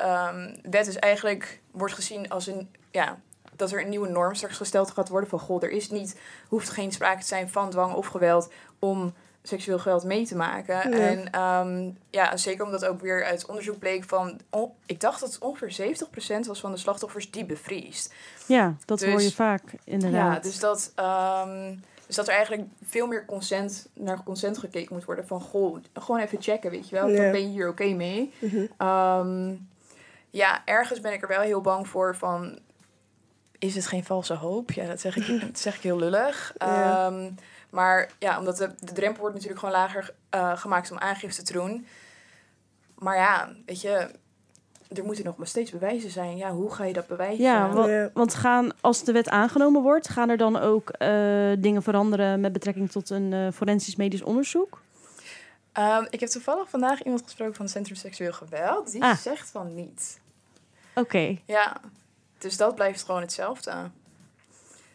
wet dus eigenlijk wordt gezien als een ja, dat er een nieuwe norm straks gesteld gaat worden van goh, er is niet, hoeft geen sprake te zijn van dwang of geweld om seksueel geweld mee te maken. En um, ja, zeker omdat ook weer uit onderzoek bleek van, oh, ik dacht dat het ongeveer 70% was van de slachtoffers die bevriest. Ja, dat hoor je dus vaak inderdaad. Ja, dus dat, um, dus dat er eigenlijk veel meer consent, naar consent gekeken moet worden van, goh, gewoon even checken, weet je wel, ja. ben je hier oké mee? Mm -hmm. um, ja, ergens ben ik er wel heel bang voor van is het geen valse hoop? Ja, dat zeg ik, [laughs] dat zeg ik heel lullig. Um, maar ja, omdat de, de drempel wordt natuurlijk gewoon lager uh, gemaakt om aangifte te doen. Maar ja, weet je, er moeten nog maar steeds bewijzen zijn. Ja, hoe ga je dat bewijzen? Ja, want, want gaan, als de wet aangenomen wordt, gaan er dan ook uh, dingen veranderen met betrekking tot een uh, forensisch medisch onderzoek? Um, ik heb toevallig vandaag iemand gesproken van het Centrum Seksueel Geweld. Die ah. zegt van niet. Oké. Okay. Ja, dus dat blijft gewoon hetzelfde.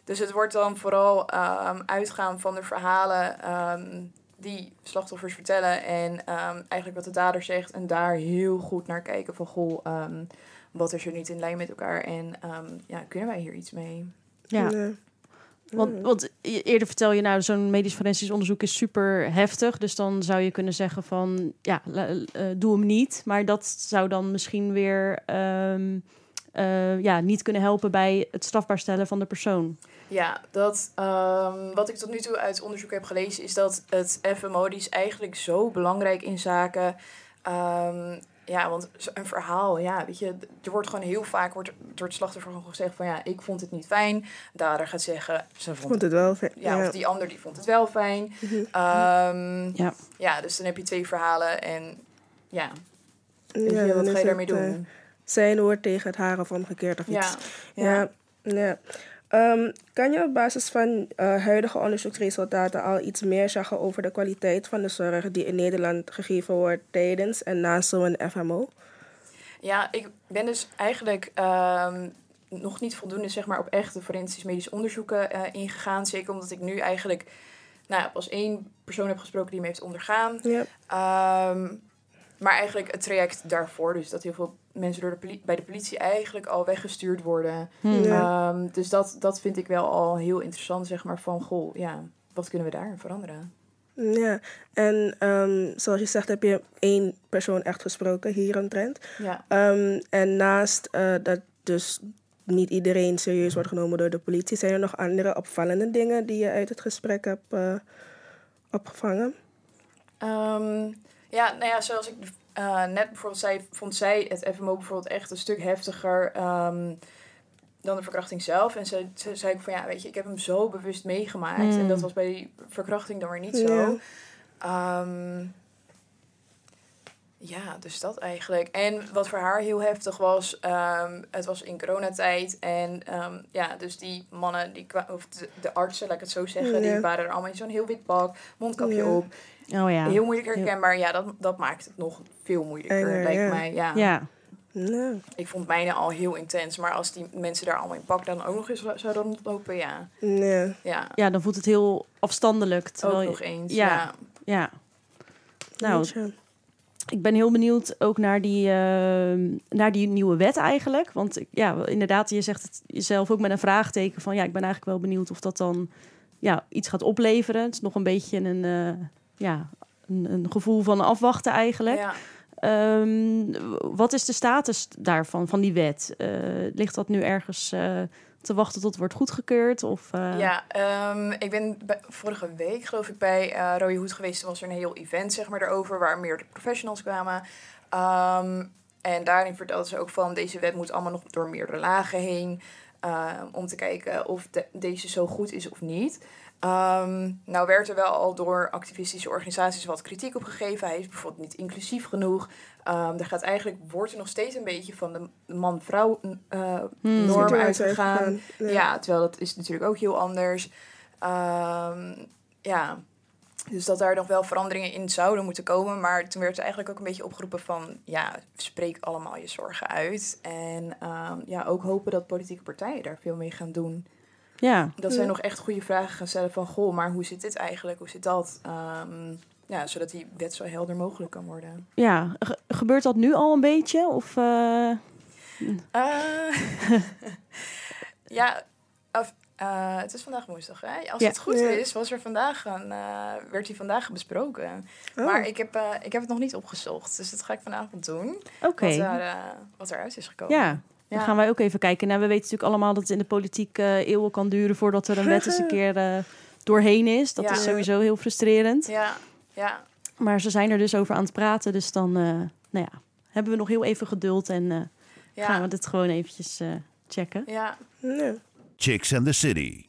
Dus het wordt dan vooral um, uitgaan van de verhalen um, die slachtoffers vertellen en um, eigenlijk wat de dader zegt en daar heel goed naar kijken van goh, wat is er niet in lijn met elkaar en ja, kunnen wij hier iets mee? Ja. Nee. Want, want eerder vertel je nou, zo'n medisch forensisch onderzoek is super heftig. Dus dan zou je kunnen zeggen van ja, uh, doe hem niet. Maar dat zou dan misschien weer uh, ja, niet kunnen helpen bij het strafbaar stellen van de persoon. Ja, dat, um, wat ik tot nu toe uit onderzoek heb gelezen, is dat het FMO die is eigenlijk zo belangrijk in zaken. Um, ja, want een verhaal, ja, weet je, er wordt gewoon heel vaak wordt door het slachtoffer gewoon gezegd van ja, ik vond het niet fijn. Dader gaat zeggen, ze vond, vond het wel fijn. Ja, ja, of die ander die vond het wel fijn. Mm -hmm. um, ja. ja, dus dan heb je twee verhalen en ja, weet ja je, wat ga je daarmee doen? Uh, zijn woord tegen het haar of omgekeerd of iets. Ja. ja. ja. Um, kan je op basis van uh, huidige onderzoeksresultaten al iets meer zeggen over de kwaliteit van de zorg die in Nederland gegeven wordt tijdens en na zo'n FMO? Ja, ik ben dus eigenlijk um, nog niet voldoende zeg maar, op echte forensisch medische onderzoeken uh, ingegaan. Zeker omdat ik nu eigenlijk nou, pas één persoon heb gesproken die me heeft ondergaan. Um, maar eigenlijk het traject daarvoor, dus dat heel veel mensen door de bij de politie eigenlijk al weggestuurd worden. Hmm. Ja. Um, dus dat, dat vind ik wel al heel interessant, zeg maar, van goh, ja, wat kunnen we daar veranderen? Ja, en um, zoals je zegt heb je één persoon echt gesproken hier omtrent. Ja. Um, en naast uh, dat dus niet iedereen serieus wordt genomen door de politie, zijn er nog andere opvallende dingen die je uit het gesprek hebt uh, opgevangen? Ehm, ja, nou ja, zoals ik eh, net bijvoorbeeld zei, vond zij het FMO bijvoorbeeld echt een stuk heftiger ehm, dan de verkrachting zelf. En ze, ze zei ik van ja, weet je, ik heb hem zo bewust meegemaakt. Mm. En dat was bij die verkrachting dan weer niet Ja. zo. Ehm, ja, dus dat eigenlijk. En wat voor haar heel heftig was, ehm, het was in coronatijd. En ja, dus die mannen, die of de, de artsen, laat ik het zo zeggen, Ja. die waren er allemaal in zo'n heel wit pak, mondkapje Ja. op. Oh ja. Heel moeilijk herkenbaar. Ja, dat, dat maakt het nog veel moeilijker, Enger, lijkt ja. mij. Ja. Ja. Nou, Ik vond mijne al heel intens. Maar als die mensen daar allemaal in pak dan ook nog eens zouden rondlopen, ja. nee. Ja, ja, dan voelt het heel afstandelijk. Terwijl ook je- nog eens. ja. Ja. Ja. Nou, ik ben heel benieuwd ook naar die, ehm, naar die nieuwe wet eigenlijk. Want ik- ja, inderdaad, je zegt het jezelf ook met een vraagteken van... ja, ik ben eigenlijk wel benieuwd of dat dan ja, iets gaat opleveren. Het is nog een beetje een, eh, ja, een, een gevoel van afwachten eigenlijk. Ja. Ehm, wat is de status daarvan, van die wet? Eh, ligt dat nu ergens eh, te wachten tot het wordt goedgekeurd? Of, eh, Ja, ehm, ik ben vorige week geloof ik bij eh Rode Hoed geweest. Toen was er een heel event zeg maar daarover waar meerdere professionals kwamen. Ehm, en daarin vertelden ze ook van deze wet moet allemaal nog door meerdere lagen heen. om te kijken of de- deze zo goed is of niet. Ehm, nou werd er wel al door activistische organisaties wat kritiek op gegeven. Hij is bijvoorbeeld niet inclusief genoeg. Ehm er gaat eigenlijk, wordt er nog steeds een beetje van de man-vrouw eh Hmm. norm uitgegaan. Ja. Ja, terwijl dat is natuurlijk ook heel anders. Ehm, ja, dus dat daar nog wel veranderingen in zouden moeten komen. Maar toen werd er eigenlijk ook een beetje opgeroepen van... ja, spreek allemaal je zorgen uit. En ja, ook hopen dat politieke partijen daar veel mee gaan doen. Ja. Dat zij nog echt goede vragen gaan stellen van... goh, maar hoe zit dit eigenlijk? Hoe zit dat? Ehm, ja, zodat die wet zo helder mogelijk kan worden. ja. Ge- gebeurt dat nu al een beetje? Of, eh, Eh, [laughs] ja, of, eh, het is vandaag woensdag, hè? Als Ja. het goed Ja. is, was er vandaag een, eh, werd hij vandaag besproken. Oh. Maar ik heb, eh, ik heb het nog niet opgezocht, dus dat ga ik vanavond doen. Oké. Wat, er, wat eruit is gekomen. Ja, dan gaan wij ook even kijken. Nou, we weten natuurlijk allemaal dat het in de politiek eh, eeuwen kan duren voordat er een wet eens een [laughs] keer eh, doorheen is. Dat Ja. is sowieso heel frustrerend. Ja, ja, Maar ze zijn er dus over aan het praten. Dus dan eh, nou ja, hebben we nog heel even geduld en eh, gaan we dit gewoon eventjes eh, checken. ja. Nee. Chicks and the City.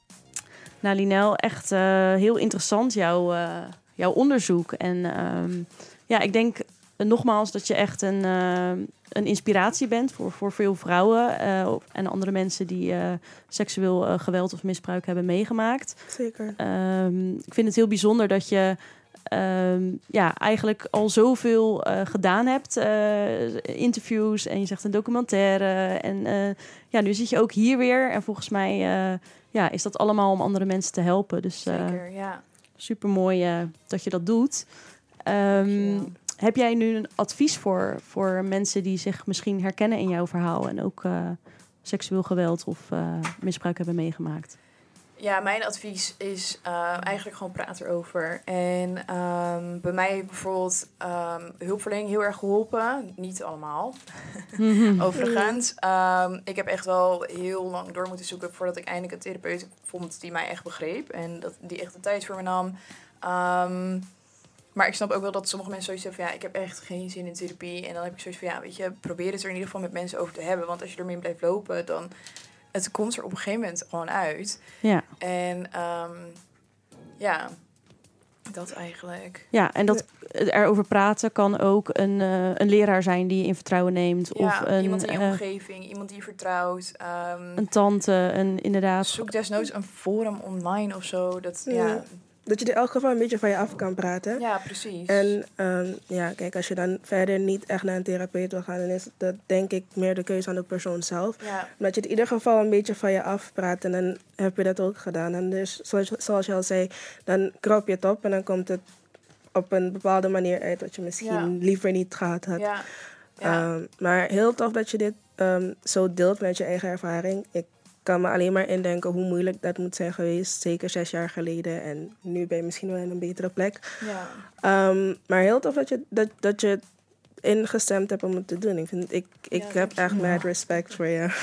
Nou, Linel, echt eh, heel interessant jouw, eh, jouw onderzoek. En ehm, ja, ik denk nogmaals dat je echt een, eh, een inspiratie bent voor, voor veel vrouwen eh, en andere mensen die eh, seksueel geweld of misbruik hebben meegemaakt. Zeker. Ehm, ik vind het heel bijzonder dat je ehm, ja, eigenlijk al zoveel gedaan hebt. interviews en je zegt een documentaire. En ja, nu zit je ook hier weer. En volgens mij ja, is dat allemaal om andere mensen te helpen. Dus Zeker, ja. super mooi dat je dat doet. Ehm. Heb jij nu een advies voor, voor mensen die zich misschien herkennen in jouw verhaal en ook eh, seksueel geweld of eh, misbruik hebben meegemaakt? Ja, mijn advies is eh, eigenlijk gewoon praten erover. En ehm, bij mij heeft bijvoorbeeld ehm, hulpverlening heel erg geholpen. Niet allemaal, [laughs] overigens. Ehm, ik heb echt wel heel lang door moeten zoeken voordat ik eindelijk een therapeut vond die mij echt begreep. En dat, die echt de tijd voor me nam. Maar ik snap ook wel dat sommige mensen zoiets hebben van... ja, ik heb echt geen zin in therapie. En dan heb ik zoiets van, ja, weet je... probeer het er in ieder geval met mensen over te hebben. Want als je ermee blijft lopen, dan... het komt er op een gegeven moment gewoon uit. Ja. En ehm, ja, dat eigenlijk. Ja, en dat erover praten kan ook een, eh, een leraar zijn die je in vertrouwen neemt. Ja, of een, iemand in je eh, omgeving, iemand die je vertrouwt. ehm, een tante, een, inderdaad. zoek desnoods een forum online of zo. Dat, ja. Ja. Dat je er in elk geval een beetje van je af kan praten. Ja, precies. En ehm, ja, kijk, als je dan verder niet echt naar een therapeut wil gaan, dan is dat denk ik meer de keuze aan de persoon zelf. ja, Maar dat je het in ieder geval een beetje van je afpraat en dan heb je dat ook gedaan. En dus, zoals, zoals je al zei, dan krop je het op en dan komt het op een bepaalde manier uit wat je misschien Ja. liever niet gehad had. ja, ja. Ehm, maar heel tof dat je dit ehm, zo deelt met je eigen ervaring. Ik kan me alleen maar indenken hoe moeilijk dat moet zijn geweest. Zeker zes jaar geleden. En nu ben je misschien wel in een betere plek. ja. Ehm, maar heel tof dat je, dat, dat je ingestemd hebt om het te doen. Ik, vind, ik, ik Ja, heb echt mad respect voor je. [laughs]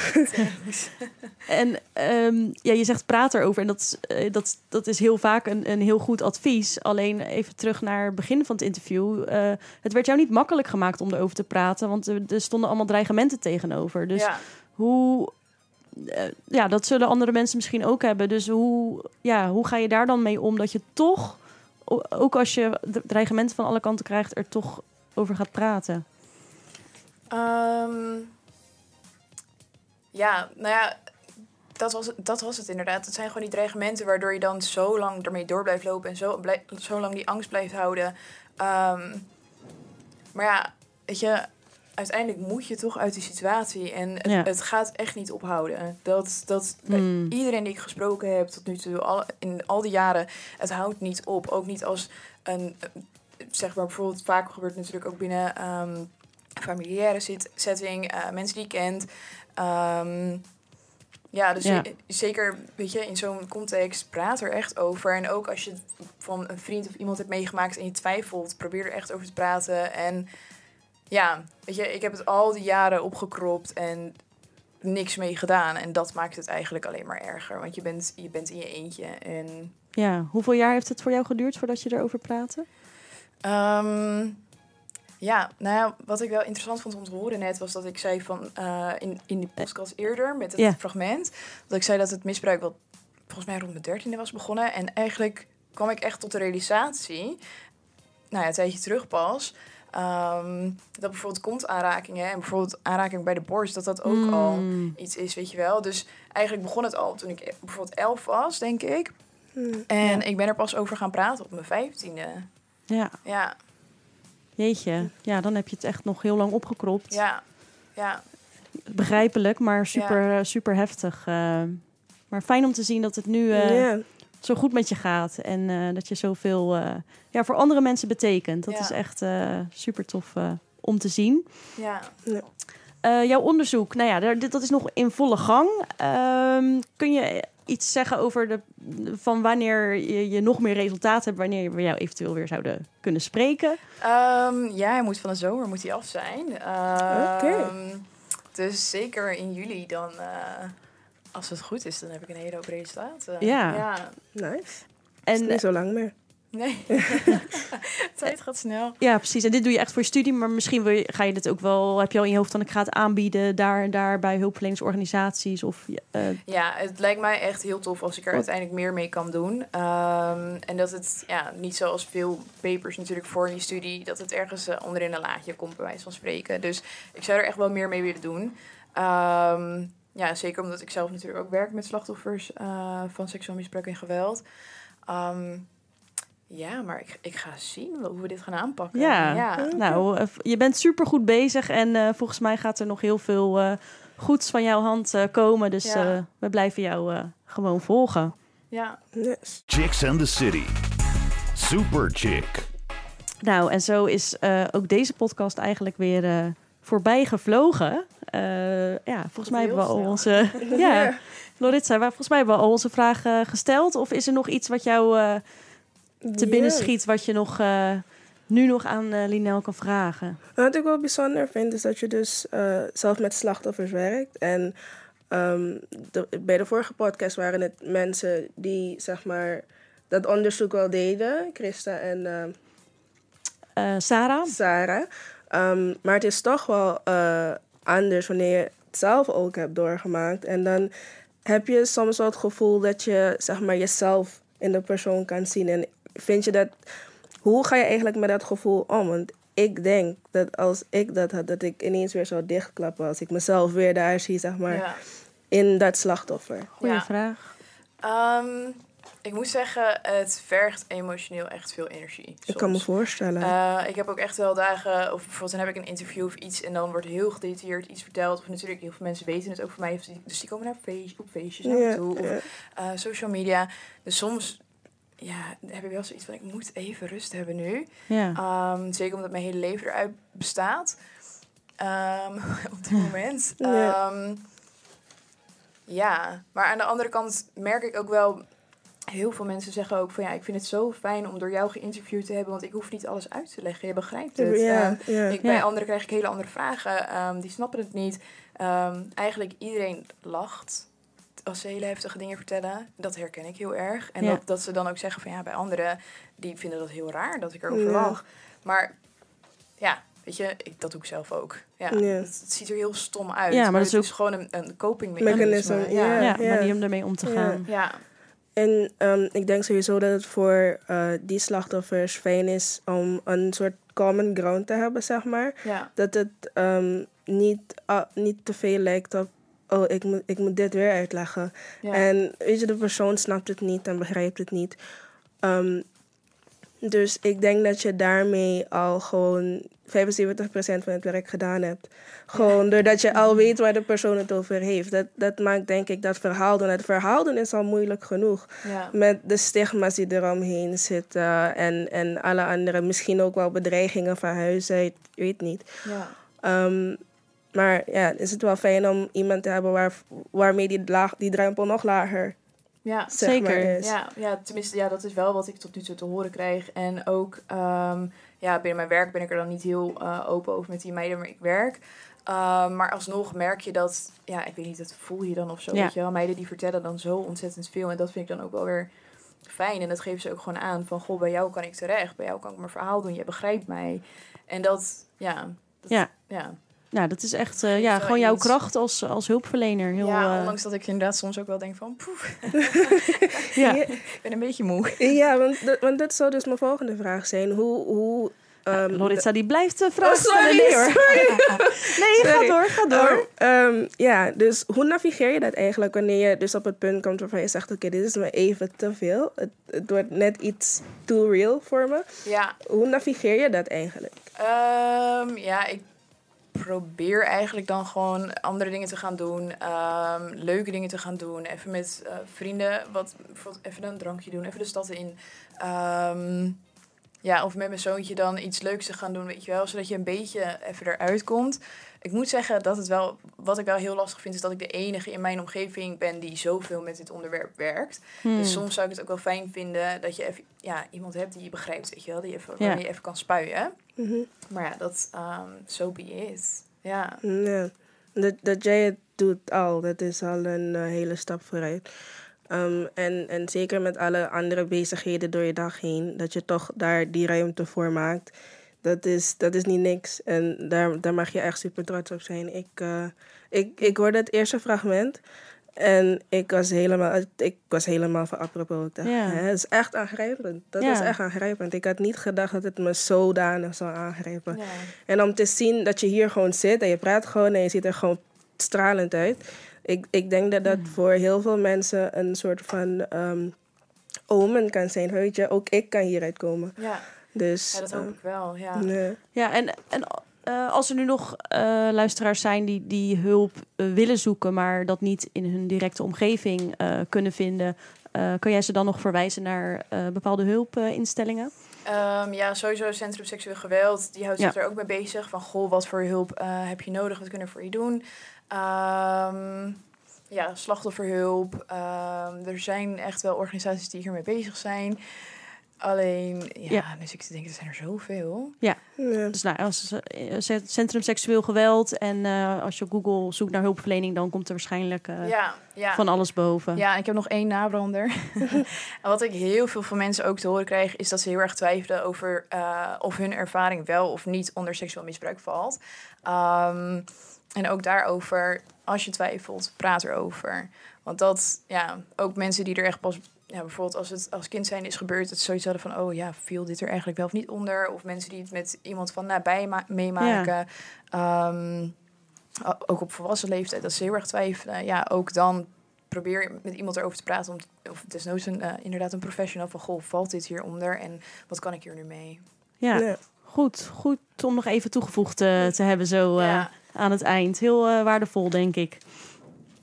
En ehm, ja, je zegt praat erover en dat, is, eh, dat, dat is heel vaak een, een heel goed advies. Alleen even terug naar het begin van het interview. Eh, het werd jou niet makkelijk gemaakt om erover te praten, want er, er stonden allemaal dreigementen tegenover. Dus ja. hoe... eh, ja, dat zullen andere mensen misschien ook hebben. Dus hoe, ja, hoe ga je daar dan mee om dat je toch, ook als je dreigementen van alle kanten krijgt, er toch over gaat praten? Ehm, ja, nou ja, dat was, dat was het inderdaad. Het zijn gewoon die dreigementen waardoor je dan zo lang ermee door blijft lopen en zo, zo lang die angst blijft houden. Ehm, maar ja, weet je, uiteindelijk moet je toch uit die situatie en het, Ja. het gaat echt niet ophouden. Dat, dat bij Hmm. iedereen die ik gesproken heb tot nu toe, al, in al die jaren, het houdt niet op. Ook niet als een, eh, zeg maar bijvoorbeeld, vaak gebeurt het natuurlijk ook binnen ehm, familiaire zit, setting, eh, mensen die je kent. Ehm, ja, dus Ja. zeker, weet je, in zo'n context praat er echt over. En ook als je van een vriend of iemand hebt meegemaakt en je twijfelt, probeer er echt over te praten. En ja, weet je, ik heb het al die jaren opgekropt en niks mee gedaan. En dat maakt het eigenlijk alleen maar erger. Want je bent, je bent in je eentje. En Ja, hoeveel jaar heeft het voor jou geduurd voordat je erover praatte? Ehm, ja, nou ja, wat ik wel interessant vond om te horen net was dat ik zei van eh, in, in die podcast eerder met het fragment, dat ik zei dat het misbruik wel volgens mij rond mijn dertiende was begonnen. En eigenlijk kwam ik echt tot de realisatie, nou ja, een tijdje terug pas, ehm, dat bijvoorbeeld kontaanrakingen en bijvoorbeeld aanraking bij de borst, dat dat ook al Hmm. iets is, weet je wel. Dus eigenlijk begon het al toen ik bijvoorbeeld elf was, denk ik. Hmm. En Ja. ik ben er pas over gaan praten op mijn vijftiende. Ja, Ja, jeetje. Ja, dan heb je het echt nog heel lang opgekropt. ja, ja. Begrijpelijk, maar super, super heftig. eh. maar fijn om te zien dat het nu eh, Ja. Zo goed met je gaat. En eh, dat je zoveel eh, ja, voor andere mensen betekent. Dat Ja. is echt eh, super tof eh, om te zien. Ja. Eh, jouw onderzoek, nou ja, daar- dit- dat is nog in volle gang. Ehm, kun je iets zeggen over de, van wanneer je, je nog meer resultaat hebt, wanneer we jou eventueel weer zouden kunnen spreken? Ehm, ja, hij moet van de zomer moet hij af zijn. Ehm, Oké. Dus zeker in juli dan, eh, als het goed is, dan heb ik een hele hoop resultaten. Ja. ja. Nice. Is En niet zo lang meer. Nee. [laughs] [laughs] Tijd gaat snel. ja, precies. En dit doe je echt voor je studie, maar misschien wil je, ga je dit ook wel, heb je al in je hoofd van ik ga het aanbieden daar en daar bij hulpverleningsorganisaties of eh, Ja, het lijkt mij echt heel tof als ik er uiteindelijk meer mee kan doen. Ehm, en dat het ja, niet zoals veel papers natuurlijk voor je studie, dat het ergens eh, onderin een laadje komt, bij wijze van spreken. Dus ik zou er echt wel meer mee willen doen. Ehm, ja, zeker omdat ik zelf natuurlijk ook werk met slachtoffers eh, van seksueel misbruik en geweld. Ehm, ja, maar ik, ik ga zien hoe we dit gaan aanpakken. Ja. ja. Nou, eh, je bent super goed bezig en eh, volgens mij gaat er nog heel veel eh, goeds van jouw hand eh, komen. Dus Ja. eh, we blijven jou eh, gewoon volgen. ja. Yes. Chicks and the City. Super Chick. Nou, en zo is eh, ook deze podcast eigenlijk weer eh, voorbij gevlogen. Eh, ja, volgens mij hebben we al onze. [laughs] [laughs] ja, Loritza, maar volgens mij hebben we al onze vragen gesteld. Of is er nog iets wat jou eh, te binnen schiet, wat je nog eh, nu nog aan Linel kan vragen? Wat ik wel bijzonder vind, is dat je dus zelf met slachtoffers werkt. En ehm, de- bij de vorige podcast waren het mensen die, zeg maar, dat onderzoek wel deden. Christa en ehm, Eh, Sarah? Sarah. Ehm, maar het is toch wel eh, anders wanneer je het zelf ook hebt doorgemaakt. En dan heb je soms wel het gevoel dat je zeg maar, jezelf in de persoon kan zien. En vind je dat. Hoe ga je eigenlijk met dat gevoel om? Want ik denk dat als ik dat had, dat ik ineens weer zou dichtklappen. Als ik mezelf weer daar zie, zeg maar, ja. in dat slachtoffer. Goeie Ja. vraag. Ehm, ik moet zeggen, het vergt emotioneel echt veel energie. Ik kan me voorstellen. Eh, ik heb ook echt wel dagen, of bijvoorbeeld dan heb ik een interview of iets en dan wordt heel gedetailleerd iets verteld. Of natuurlijk, heel veel mensen weten het ook van mij, dus die komen naar feest, op feestjes naar toe. Of ja. eh, social media. Dus soms ja, heb ik wel zoiets van, ik moet even rust hebben nu. Ja. Ehm, zeker omdat mijn hele leven eruit bestaat. Ehm, [laughs] op dit moment. Ja. Ehm, ja, maar aan de andere kant merk ik ook wel heel veel mensen zeggen ook van ja, ik vind het zo fijn om door jou geïnterviewd te hebben, want ik hoef niet alles uit te leggen. Je begrijpt het. Ja, Ehm, ja. ik, bij Ja. anderen krijg ik hele andere vragen. ehm, die snappen het niet. Ehm, eigenlijk iedereen lacht als ze hele heftige dingen vertellen. Dat herken ik heel erg. En Ja. dat, dat ze dan ook zeggen van ja, bij anderen, die vinden dat heel raar dat ik erover Ja. lach. Maar ja, weet je, ik, dat doe ik zelf ook. Ja. Het, het ziet er heel stom uit. Ja, maar maar dat het is is gewoon een, een coping Mechanisme, ja. Ja. Ja, manier om ermee om te Ja. gaan. ja. En ehm, ik denk sowieso dat het voor eh, die slachtoffers fijn is om een soort common ground te hebben, zeg maar. ja. Dat het ehm, niet, ah, niet te veel lijkt op, oh, ik moet, ik moet dit weer uitleggen. ja. En weet je, de persoon snapt het niet en begrijpt het niet. Ehm, dus ik denk dat je daarmee al gewoon 75% van het werk gedaan hebt. Gewoon doordat je al weet waar de persoon het over heeft. Dat, dat maakt denk ik dat verhaal doen. Het verhaal doen is al moeilijk genoeg. ja. Met de stigma's die eromheen zitten. En, en alle andere, misschien ook wel bedreigingen van huis uit. Ik weet niet. ja. Ehm, maar ja, is het wel fijn om iemand te hebben waar, waarmee die, laag, die drempel nog lager Ja, Zeker. Ja, ja, tenminste, ja, dat is wel wat ik tot nu toe te horen krijg. En ook ehm, ja, binnen mijn werk ben ik er dan niet heel eh, open over met die meiden waar ik werk. Ehm, maar alsnog merk je dat, ja, ik weet niet, dat voel je dan of zo. Ja. Weet je wel, meiden die vertellen dan zo ontzettend veel. En dat vind ik dan ook wel weer fijn. En dat geven ze ook gewoon aan van, goh, bij jou kan ik terecht. Bij jou kan ik mijn verhaal doen. Je begrijpt mij. En dat, ja. Dat, Ja. ja. Nou, dat is echt eh, ja, gewoon jouw iets. kracht als, als hulpverlener. Heel, ja, eh, ondanks dat ik inderdaad soms ook wel denk van, poef, [laughs] ja. [laughs] ik ben een beetje moe. Ja, want, dat- want dat zou dus mijn volgende vraag zijn. Hoe... hoe ehm, Loritza, die blijft de vraag Oh, sorry, stellen. Nee, hoor. [laughs] nee, ga Sorry. door, ga door. Oh, ehm, ja, dus hoe navigeer je dat eigenlijk wanneer je dus op het punt komt waarvan je zegt: Oké, dit is me even te veel. Het, het wordt net iets too real voor me. Ja, Hoe navigeer je dat eigenlijk? Ehm, ja, ik probeer eigenlijk dan gewoon andere dingen te gaan doen. ehm, leuke dingen te gaan doen. Even met eh, vrienden, wat, even een drankje doen. Even de stad in. Ehm, ja, of met mijn zoontje dan iets leuks te gaan doen, weet je wel. Zodat je een beetje even eruit komt. Ik moet zeggen dat het wel, wat ik wel heel lastig vind, is dat ik de enige in mijn omgeving ben die zoveel met dit onderwerp werkt. Hmm. Dus soms zou ik het ook wel fijn vinden dat je even ja, iemand hebt die je begrijpt, weet je wel. Die even, Ja. waarmee je even kan spuien. Mhm. Maar ja, dat, um, so be it. Ja. Ja. Dat, dat jij het doet al, dat is al een eh, hele stap vooruit. Ehm, en, en zeker met alle andere bezigheden door je dag heen, dat je toch daar die ruimte voor maakt. Dat is, dat is niet niks. En daar, daar mag je echt super trots op zijn. Ik, eh, ik, ik hoorde het eerste fragment en ik was helemaal, ik was helemaal van apropos. Ik dacht, Ja. hè, het is echt aangrijpend. Dat Ja. is echt aangrijpend. Ik had niet gedacht dat het me zodanig zou aangrijpen. ja. En om te zien dat je hier gewoon zit en je praat gewoon en je ziet er gewoon stralend uit. Ik, ik denk dat dat voor heel veel mensen een soort van ehm, omen kan zijn. Weet je, ook ik kan hieruit komen. Ja. Dus, ja, dat hoop eh, ik wel. Ja. nee. Ja, en, en eh, als er nu nog eh, luisteraars zijn die, die hulp willen zoeken, maar dat niet in hun directe omgeving eh, kunnen vinden, eh, kan jij ze dan nog verwijzen naar eh, bepaalde hulpinstellingen? Ehm, ja, sowieso Centrum Seksueel Geweld. Die houdt zich er ook mee bezig. Van, goh, wat voor hulp eh, heb je nodig? Wat kunnen we voor je doen? Ehm, ja, slachtofferhulp. Ehm, er zijn echt wel organisaties die hiermee bezig zijn. Alleen, ja, Ja. dus ik denk, er zijn er zoveel. Ja. Dus nou, als eh, ce- Centrum Seksueel Geweld en eh, als je op Google zoekt naar hulpverlening, dan komt er waarschijnlijk eh, ja, ja. van alles boven. Ja, en ik heb nog één nabrander. en [laughs] [laughs] wat ik heel veel van mensen ook te horen krijg, is dat ze heel erg twijfelen over eh, of hun ervaring wel of niet onder seksueel misbruik valt. Ehm, en ook daarover, als je twijfelt, praat erover. Want dat, ja, ook mensen die er echt pas, ja, bijvoorbeeld als het als kind zijn is gebeurd, het zoiets hadden van, oh ja, viel dit er eigenlijk wel of niet onder? Of mensen die het met iemand van nabij ma- meemaken. Ehm, ook op volwassen leeftijd, dat ze heel erg twijfelen. Ja, ook dan probeer met iemand erover te praten. Om, of desnoods een, eh, inderdaad een professional van... Goh, valt dit hieronder en wat kan ik hier nu mee? Ja, Ja. goed, goed om nog even toegevoegd eh, te hebben zo eh, Ja. aan het eind. Heel waardevol, denk ik.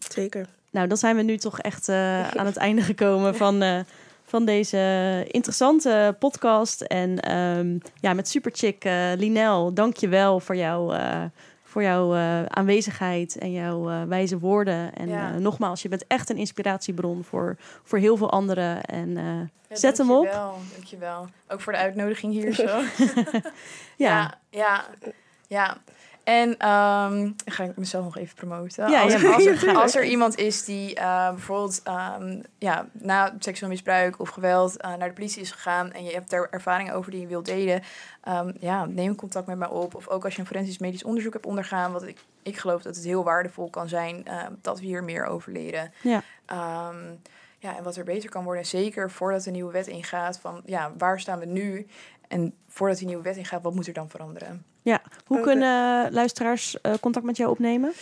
Zeker. Nou, dan zijn we nu toch echt eh, aan het einde gekomen van, eh, van deze interessante podcast. En ehm, ja, met Superchick uh, Linel, dank je wel voor, jou, eh, voor jouw aanwezigheid en jouw wijze woorden. En Ja. nogmaals, je bent echt een inspiratiebron voor, voor heel veel anderen. En Ja, zet hem op. Dankjewel, dankjewel. Ook voor de uitnodiging hier zo. [laughs] [laughs] Ja, ja, ja. ja. En ehm, ga ik mezelf nog even promoten. Ja, als, ja, als, er, [laughs] als er [laughs] iemand is die eh, bijvoorbeeld ehm, ja, na seksueel misbruik of geweld eh, naar de politie is gegaan en je hebt daar ervaringen over die je wilt delen, ehm, ja, neem contact met mij op. Of ook als je een forensisch medisch onderzoek hebt ondergaan, wat ik, ik geloof dat het heel waardevol kan zijn ehm, dat we hier meer over leren. Ja. Ehm, ja, en wat er beter kan worden, zeker voordat de nieuwe wet ingaat, van ja, waar staan we nu? En voordat die nieuwe wet ingaat, wat moet er dan veranderen? Hoe Oké. kunnen luisteraars eh, contact met jou opnemen?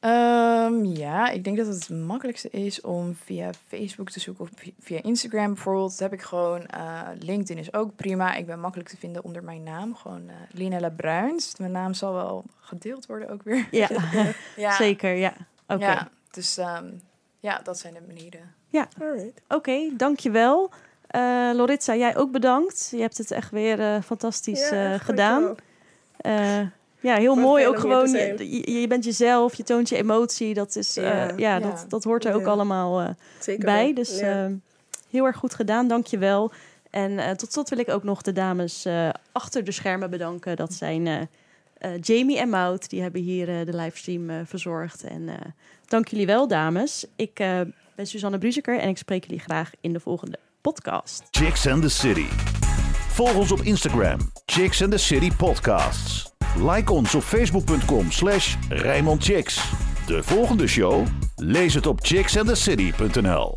Ehm, ja, ik denk dat het het makkelijkste is om via Facebook te zoeken of vi- via Instagram bijvoorbeeld. Dat heb ik gewoon. eh, LinkedIn is ook prima. Ik ben makkelijk te vinden onder mijn naam. Gewoon eh Linella Bruins. Mijn naam zal wel gedeeld worden ook weer. Ja, [laughs] Ja, zeker. Ja, oké. Ja, dus ehm, ja, dat zijn de manieren. Alright. Oké, dankjewel. Eh Loritza, jij ook bedankt. Je hebt het echt weer eh, fantastisch Ja, eh, gedaan. Eh, ja, heel mooi. Ook gewoon, je, je, bent jezelf, je toont je emotie. Dat is, eh, ja, Ja. Ja. Dat, dat hoort er ook allemaal eh, Zeker bij. wel. Dus Ja. heel erg goed gedaan, dankjewel. En eh, tot slot wil ik ook nog de dames eh, achter de schermen bedanken. Dat zijn eh, eh, Jamie en Maud, die hebben hier eh, de livestream eh, verzorgd. En eh, dank jullie wel, dames. Ik eh, ben Suzanne Bruzeker en ik spreek jullie graag in de volgende podcast. Chicks and the City. Volg ons op Instagram, Chicks and the City Podcasts. Like ons op facebook.com slash Chicks. De volgende show? Lees het op chicksandthecity.nl